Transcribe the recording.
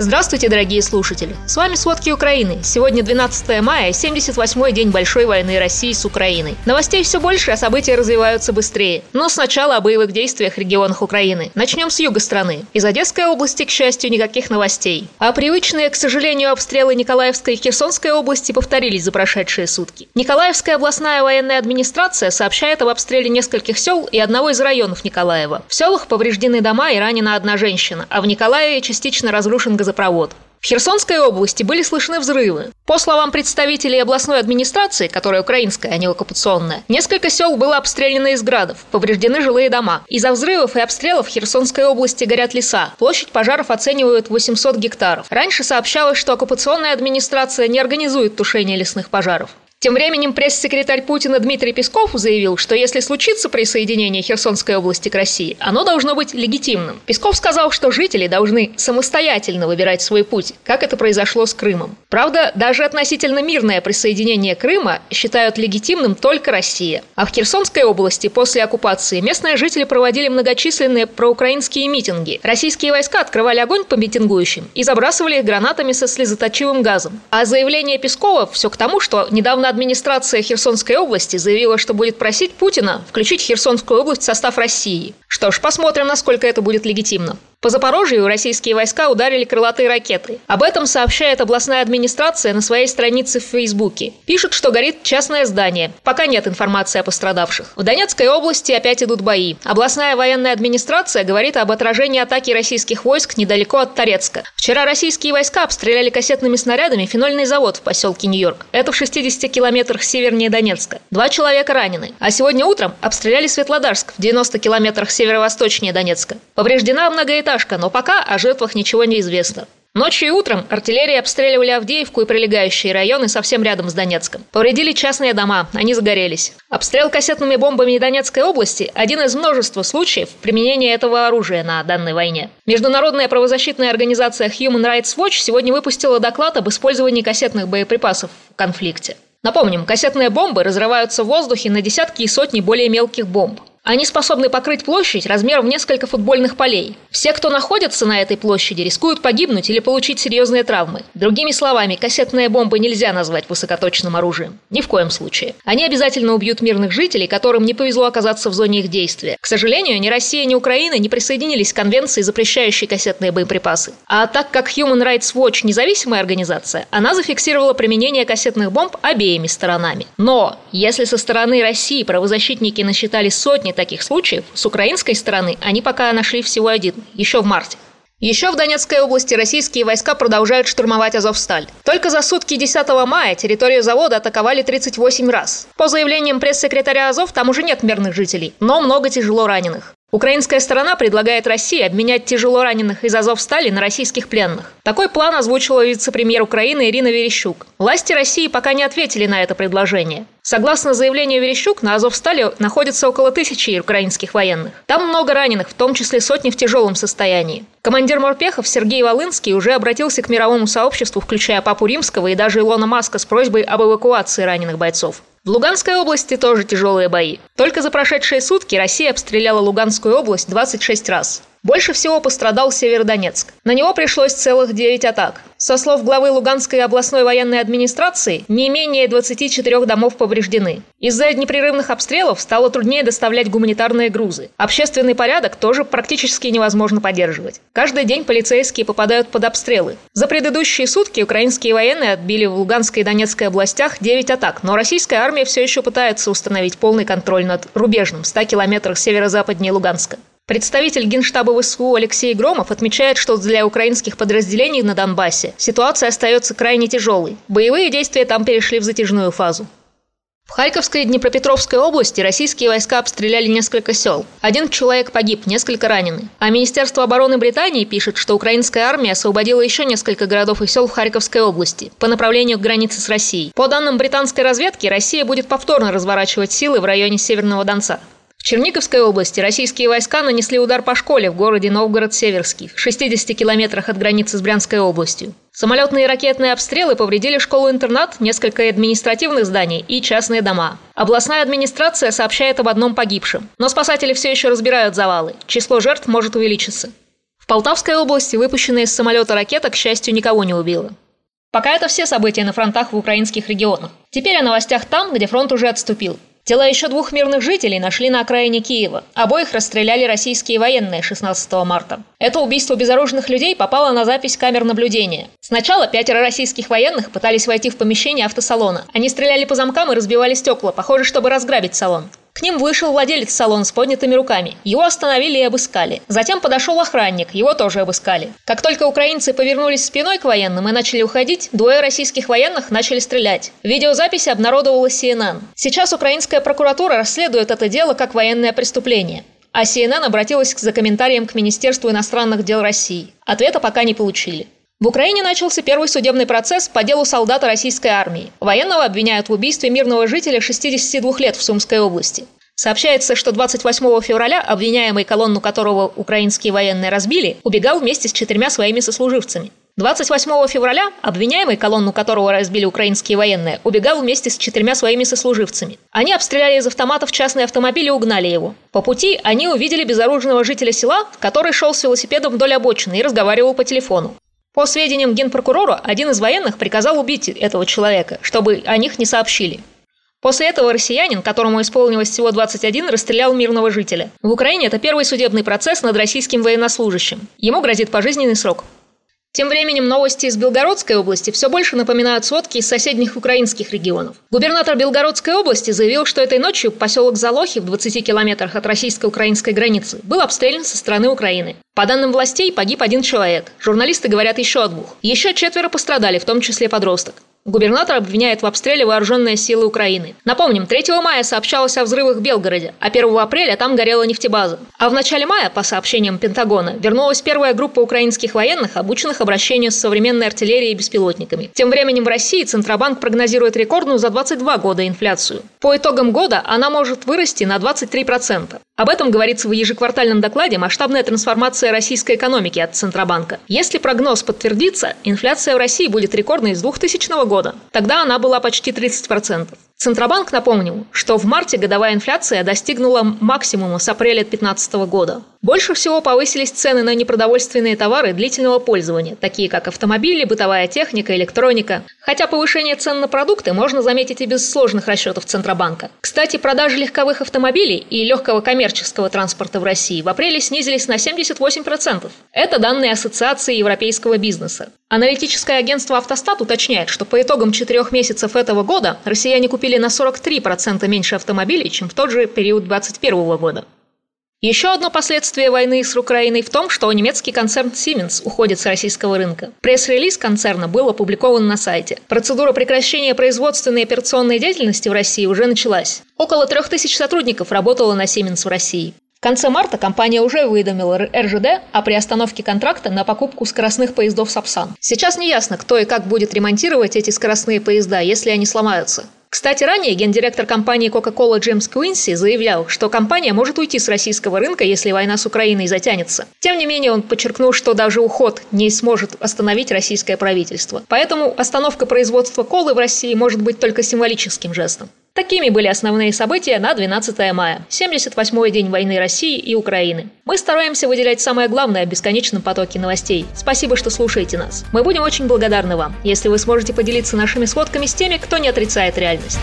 Здравствуйте, дорогие слушатели! С вами «Сводки Украины». Сегодня 12 мая, 78-й день большой войны России с Украиной. Новостей все больше, а события развиваются быстрее. Но сначала о боевых действиях в регионах Украины. Начнем с юга страны. Из Одесской области, к счастью, никаких новостей. А привычные, к сожалению, обстрелы Николаевской и Херсонской области повторились за прошедшие сутки. Николаевская областная военная администрация сообщает об обстреле нескольких сел и одного из районов Николаева. В селах повреждены дома и ранена одна женщина, а в Николаеве частично разрушен газопровод газопровод. В Херсонской области были слышны взрывы. По словам представителей областной администрации, которая украинская, а не оккупационная, несколько сел было обстреляно из градов, повреждены жилые дома. Из-за взрывов и обстрелов в Херсонской области горят леса. Площадь пожаров оценивают 800 гектаров. Раньше сообщалось, что оккупационная администрация не организует тушение лесных пожаров. Тем временем пресс-секретарь Путина Дмитрий Песков заявил, что если случится присоединение Херсонской области к России, оно должно быть легитимным. Песков сказал, что жители должны самостоятельно выбирать свой путь, как это произошло с Крымом. Правда, даже относительно мирное присоединение Крыма считают легитимным только Россия. А в Херсонской области после оккупации местные жители проводили многочисленные проукраинские митинги. Российские войска открывали огонь по митингующим и забрасывали их гранатами со слезоточивым газом. А заявление Пескова все к тому, что недавно администрация Херсонской области заявила, что будет просить Путина включить Херсонскую область в состав России. Что ж, посмотрим, насколько это будет легитимно. По Запорожью российские войска ударили крылатые ракеты. Об этом сообщает областная администрация на своей странице в Фейсбуке. Пишут, что горит частное здание. Пока нет информации о пострадавших. В Донецкой области опять идут бои. Областная военная администрация говорит об отражении атаки российских войск недалеко от Торецка. Вчера российские войска обстреляли кассетными снарядами фенольный завод в поселке Нью-Йорк. Это в 60 километрах севернее Донецка. Два человека ранены. А сегодня утром обстреляли Светлодарск в 90 километрах северо-восточнее Донецка. Повреждена многоэтажная многоэтажка, но пока о жертвах ничего не известно. Ночью и утром артиллерия обстреливали Авдеевку и прилегающие районы совсем рядом с Донецком. Повредили частные дома, они загорелись. Обстрел кассетными бомбами Донецкой области – один из множества случаев применения этого оружия на данной войне. Международная правозащитная организация Human Rights Watch сегодня выпустила доклад об использовании кассетных боеприпасов в конфликте. Напомним, кассетные бомбы разрываются в воздухе на десятки и сотни более мелких бомб. Они способны покрыть площадь размером в несколько футбольных полей. Все, кто находится на этой площади, рискуют погибнуть или получить серьезные травмы. Другими словами, кассетные бомбы нельзя назвать высокоточным оружием. Ни в коем случае. Они обязательно убьют мирных жителей, которым не повезло оказаться в зоне их действия. К сожалению, ни Россия, ни Украина не присоединились к конвенции, запрещающей кассетные боеприпасы. А так как Human Rights Watch независимая организация, она зафиксировала применение кассетных бомб обеими сторонами. Но если со стороны России правозащитники насчитали сотни таких случаев, с украинской стороны они пока нашли всего один, еще в марте. Еще в Донецкой области российские войска продолжают штурмовать Азовсталь. Только за сутки 10 мая территорию завода атаковали 38 раз. По заявлениям пресс-секретаря Азов, там уже нет мирных жителей, но много тяжело раненых. Украинская сторона предлагает России обменять тяжело раненых из Азовстали на российских пленных. Такой план озвучила вице-премьер Украины Ирина Верещук. Власти России пока не ответили на это предложение. Согласно заявлению Верещук, на Азовстале находится около тысячи украинских военных. Там много раненых, в том числе сотни в тяжелом состоянии. Командир морпехов Сергей Волынский уже обратился к мировому сообществу, включая Папу Римского и даже Илона Маска с просьбой об эвакуации раненых бойцов. В Луганской области тоже тяжелые бои. Только за прошедшие сутки Россия обстреляла Луганскую область 26 раз. Больше всего пострадал Северодонецк. На него пришлось целых 9 атак. Со слов главы Луганской областной военной администрации, не менее 24 домов повреждены. Из-за непрерывных обстрелов стало труднее доставлять гуманитарные грузы. Общественный порядок тоже практически невозможно поддерживать. Каждый день полицейские попадают под обстрелы. За предыдущие сутки украинские военные отбили в Луганской и Донецкой областях 9 атак, но российская армия все еще пытается установить полный контроль над рубежным 100 километрах северо-западнее Луганска. Представитель Генштаба ВСУ Алексей Громов отмечает, что для украинских подразделений на Донбассе ситуация остается крайне тяжелой. Боевые действия там перешли в затяжную фазу. В Харьковской и Днепропетровской области российские войска обстреляли несколько сел. Один человек погиб, несколько ранены. А Министерство обороны Британии пишет, что украинская армия освободила еще несколько городов и сел в Харьковской области по направлению к границе с Россией. По данным британской разведки, Россия будет повторно разворачивать силы в районе Северного Донца. В Черниговской области российские войска нанесли удар по школе в городе Новгород-Северский, в 60 километрах от границы с Брянской областью. Самолетные и ракетные обстрелы повредили школу-интернат, несколько административных зданий и частные дома. Областная администрация сообщает об одном погибшем. Но спасатели все еще разбирают завалы. Число жертв может увеличиться. Полтавской области выпущенная из самолета ракета, к счастью, никого не убила. Пока это все события на фронтах в украинских регионах. Теперь о новостях там, где фронт уже отступил. Тела еще двух мирных жителей нашли на окраине Киева. Обоих расстреляли российские военные 16 марта. Это убийство безоружных людей попало на запись камер наблюдения. Сначала пятеро российских военных пытались войти в помещение автосалона. Они стреляли по замкам и разбивали стекла, похоже, чтобы разграбить салон. К ним вышел владелец салона с поднятыми руками. Его остановили и обыскали. Затем подошел охранник, его тоже обыскали. Как только украинцы повернулись спиной к военным и начали уходить, двое российских военных начали стрелять. Видеозапись обнародовала CNN. Сейчас украинская прокуратура расследует это дело как военное преступление. А CNN обратилась за комментарием к Министерству иностранных дел России. Ответа пока не получили. В Украине начался первый судебный процесс по делу солдата российской армии. Военного обвиняют в убийстве мирного жителя 62 лет в Сумской области. Сообщается, что 28 февраля обвиняемый, колонну которого украинские военные разбили, убегал вместе с четырьмя своими сослуживцами. 28 февраля обвиняемый, колонну которого разбили украинские военные, убегал вместе с четырьмя своими сослуживцами. Они обстреляли из автоматов частный автомобиль и угнали его. По пути они увидели безоружного жителя села, который шел с велосипедом вдоль обочины и разговаривал по телефону. По сведениям генпрокурора, один из военных приказал убить этого человека, чтобы о них не сообщили. После этого россиянин, которому исполнилось всего 21, расстрелял мирного жителя. В Украине это первый судебный процесс над российским военнослужащим. Ему грозит пожизненный срок. Тем временем новости из Белгородской области все больше напоминают сводки из соседних украинских регионов. Губернатор Белгородской области заявил, что этой ночью поселок Залохи в 20 километрах от российско-украинской границы был обстрелян со стороны Украины. По данным властей, погиб один человек. Журналисты говорят еще о двух. Еще четверо пострадали, в том числе подросток. Губернатор обвиняет в обстреле вооруженные силы Украины. Напомним, 3 мая сообщалось о взрывах в Белгороде, а 1 апреля там горела нефтебаза. А в начале мая, по сообщениям Пентагона, вернулась первая группа украинских военных, обученных обращению с современной артиллерией и беспилотниками. Тем временем в России Центробанк прогнозирует рекордную за 22 года инфляцию. По итогам года она может вырасти на 23%. Об этом говорится в ежеквартальном докладе «Масштабная трансформация российской экономики» от Центробанка. Если прогноз подтвердится, инфляция в России будет рекордной с 2000 года. Тогда она была почти 30%. Центробанк напомнил, что в марте годовая инфляция достигнула максимума с апреля 2015 года. Больше всего повысились цены на непродовольственные товары длительного пользования, такие как автомобили, бытовая техника, электроника. Хотя повышение цен на продукты можно заметить и без сложных расчетов Центробанка. Кстати, продажи легковых автомобилей и легкого коммерческого транспорта в России в апреле снизились на 78%. Это данные Ассоциации европейского бизнеса. Аналитическое агентство «Автостат» уточняет, что по итогам четырех месяцев этого года россияне купили на 43% меньше автомобилей, чем в тот же период 2021 года. Еще одно последствие войны с Украиной в том, что немецкий концерн Siemens уходит с российского рынка. Пресс-релиз концерна был опубликован на сайте. Процедура прекращения производственной и операционной деятельности в России уже началась. Около трех тысяч сотрудников работало на Siemens в России. В конце марта компания уже уведомила РЖД о приостановке контракта на покупку скоростных поездов «Сапсан». Сейчас не ясно, кто и как будет ремонтировать эти скоростные поезда, если они сломаются. Кстати, ранее гендиректор компании Coca-Cola Джеймс Куинси заявлял, что компания может уйти с российского рынка, если война с Украиной затянется. Тем не менее, он подчеркнул, что даже уход не сможет остановить российское правительство. Поэтому остановка производства колы в России может быть только символическим жестом. Такими были основные события на 12 мая, 78-й день войны России и Украины. Мы стараемся выделять самое главное в бесконечном потоке новостей. Спасибо, что слушаете нас. Мы будем очень благодарны вам, если вы сможете поделиться нашими сводками с теми, кто не отрицает реальность.